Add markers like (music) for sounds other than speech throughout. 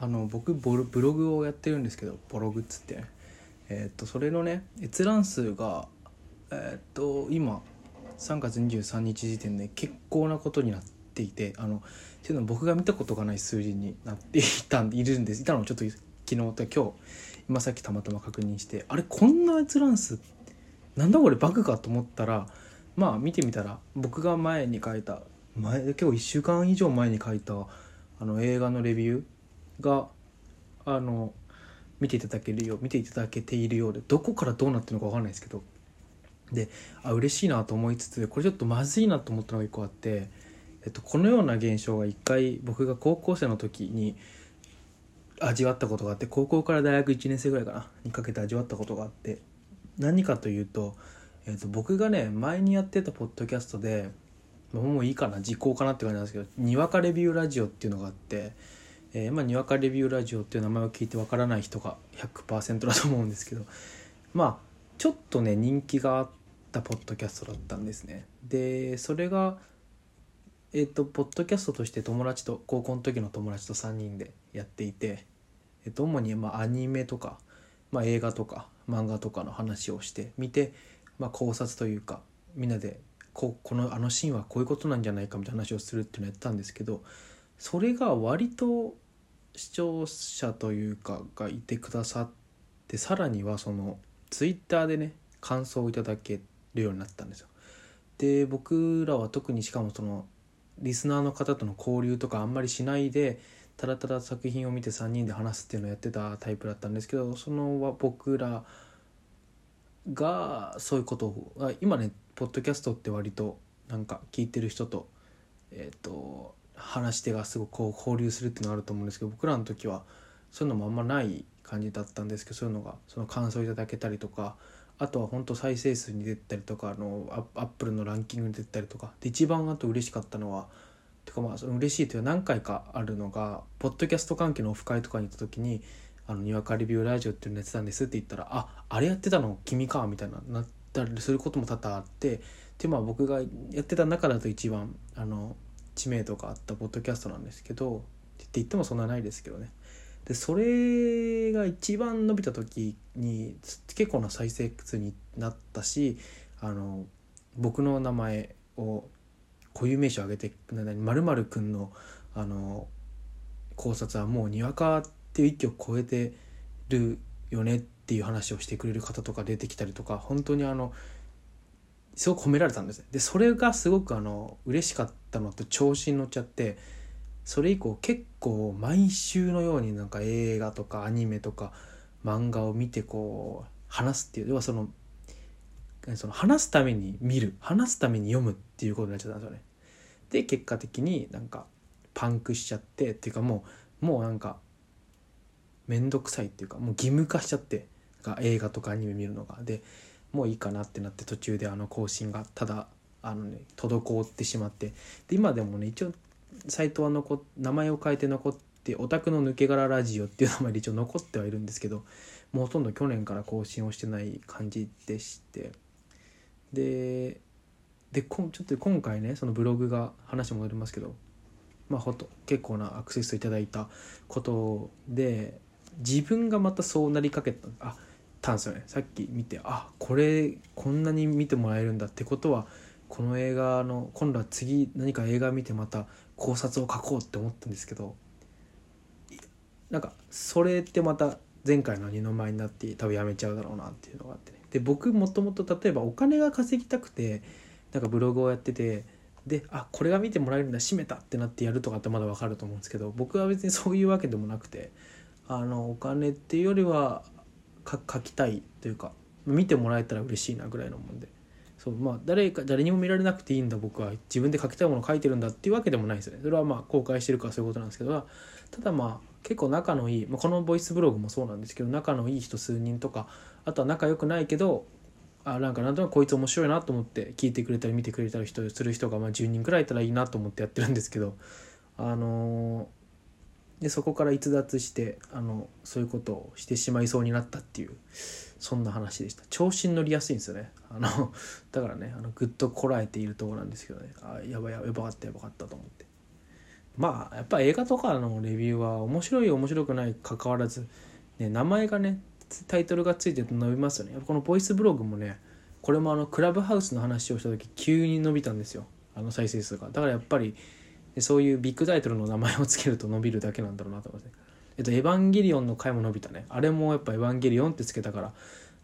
あの僕ボルブログをやってるんですけどボログっつって。えーっとそれのね閲覧数がえーっと今3月23日時点で結構なことになっていてあのっていうの僕が見たことがない数字になっていたんいるんです。いたのをちょっと昨日と今日今さっきたまたま確認してあれこんな閲覧数なんだこれバグかと思ったらまあ見てみたら僕が前に書いた前結構1週間以上前に書いたあの映画のレビューがあの見ていただけるよう見ていただけているようでどこからどうなってるのか分かんないですけど。であ嬉しいなと思いつつこれちょっとまずいなと思ったのが一個あって、えっと、このような現象が一回僕が高校生の時に味わったことがあって高校から大学1年生ぐらいかなにかけて味わったことがあって何かというと,、えっと僕がね前にやってたポッドキャストでもうもういいかな時効かなって感じなんですけど「にわかレビューラジオ」っていうのがあって、えーまあ、にわかレビューラジオっていう名前を聞いてわからない人が100%だと思うんですけどまあちょっとね人気があったポッドキャストだったんですね。でそれがえっ、とポッドキャストとして友達と高校の時の友達と3人でやっていて、えっと主にまあアニメとか、まあ、映画とか漫画とかの話をして見て、まあ、考察というかみんなでここのあのシーンはこういうことなんじゃないかみたいな話をするっていうのをやったんですけどそれが割と視聴者というかがいてくださってさらにはそのツイッターでね感想をいただけるようになったんですよ。で僕らは特にしかもそのリスナーの方との交流とかあんまりしないでただただ作品を見て3人で話すっていうのをやってたタイプだったんですけどその僕らがそういうことを今ねポッドキャストって割となんか聞いてる人とえっ、と話し手がすごくこう交流するっていうのがあると思うんですけど僕らの時はそういうのもあんまない感じだったんですけどそういうのがその感想いただけたりとかあとは本当再生数に出たりとかあのアップルのランキングに出たりとかで一番あと嬉しかったのはてかまあその嬉しいというか何回かあるのがポッドキャスト関係のオフ会とかに行った時に「あのにわかレビューラジオっていうのやってたんです」って言ったら「ああれやってたの？君か」みたいななったりすることも多々あってでまあ僕がやってた中だと一番あの知名度があったポッドキャストなんですけどって言ってもそんなないですけどね。でそれが一番伸びた時に結構な再生数になったしあの僕の名前を固有名詞を挙げて「まるくんのあの考察はもうにわかっていう域を超えてるよねっていう話をしてくれる方とか出てきたりとか本当にあのすごく褒められたんですでそれがすごくあの嬉しかったのと調子に乗っちゃってそれ以降結構毎週のようになんか映画とかアニメとか漫画を見てこう話すっていう要はそのその話すために見る話すために読むっていうことになっちゃったんですよね。で結果的になんかパンクしちゃってっていうかもうもうなんか面倒くさいっていうかもう義務化しちゃってなんか映画とかアニメ見るのがでもういいかなってなって途中であの更新がただあのね滞ってしまって。で今でもね一応サイトは残名前を変えて残って「オタクの抜け殻ラジオ」っていう名前で一応残ってはいるんですけどもうほとんど去年から更新をしてない感じでして。ででこちょっと今回ねそのブログが話戻りますけどまあほと結構なアクセスいただいたことで自分がまたそうなりかけた。あたんですよねさっき見てあこれこんなに見てもらえるんだってことはこの映画の今度は次何か映画見てまた考察を書こうって思ったんですけどなんかそれってまた前回の二の舞になって多分やめちゃうだろうなっていうのがあってね。で僕もともと例えばお金が稼ぎたくてなんかブログをやっててであこれが見てもらえるんだ閉めたってなってやるとかってまだ分かると思うんですけど僕は別にそういうわけでもなくてあのお金っていうよりは書きたいというか見てもらえたら嬉しいなぐらいのもんで。そうまあ誰か誰にも見られなくていいんだ僕は自分で書きたいものを書いてるんだっていうわけでもないですよね。それはまあ公開してるからそういうことなんですけどただまあ結構仲のいい、まあ、このボイスブログもそうなんですけど仲のいい人数人とかあとは仲良くないけどあなんかなんとなくこいつ面白いなと思って聞いてくれたり見てくれたり人する人がまあ10人くらいいたらいいなと思ってやってるんですけどあのーでそこから逸脱してあのそういうことをしてしまいそうになったっていうそんな話でした。調子に乗りやすいんですよね。あの (laughs) だからねあのぐっとこらえているところなんですけどね。あやばいやばかったやばかったと思って。まあやっぱ映画とかのレビューは面白い面白くない関わらず、ね、名前がねタイトルがついてると伸びますよね。このボイスブログもねこれもあのクラブハウスの話をした時急に伸びたんですよ。あの再生数が。だからやっぱりそういうビッグタイトルの名前を付けると伸びるだけなんだろうなと思って、えっと、エヴァンゲリオンの回も伸びたね。あれもやっぱエヴァンゲリオンってつけたから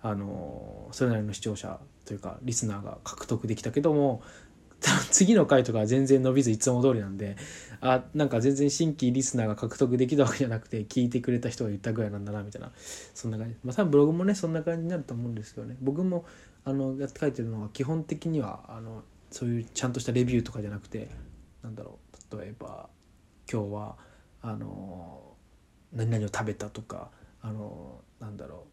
あのそれなりの視聴者というかリスナーが獲得できたけども (laughs) 次の回とかは全然伸びずいつも通りなんであなんか全然新規リスナーが獲得できたわけじゃなくて聞いてくれた人が言ったぐらいなんだなみたいな。そんな感じ。まあ多分ブログもねそんな感じになると思うんですけどね。僕もあのやって書いてるのは基本的にはあのそういうちゃんとしたレビューとかじゃなくてなんだろう。例えば今日はあの何々を食べたとかあのなんだろ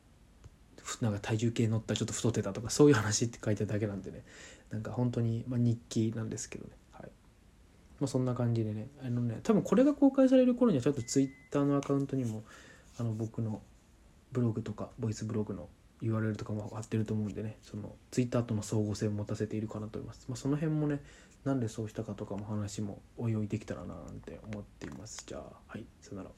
うなんか体重計乗ったちょっと太ってたとかそういう話って書いてるだけなんでね。なんか本当に、まあ、日記なんですけどね、はい。まあ、そんな感じでね。あのね多分これが公開される頃にはちょっとツイッターのアカウントにもあの僕のブログとかボイスブログの URL とかも貼ってると思うんでねそのツイッターとの相互性を持たせているかなと思います、まあ、その辺もねなんでそうしたかとかも話もおいおいできたらななんて思っています。じゃあはいさよなら。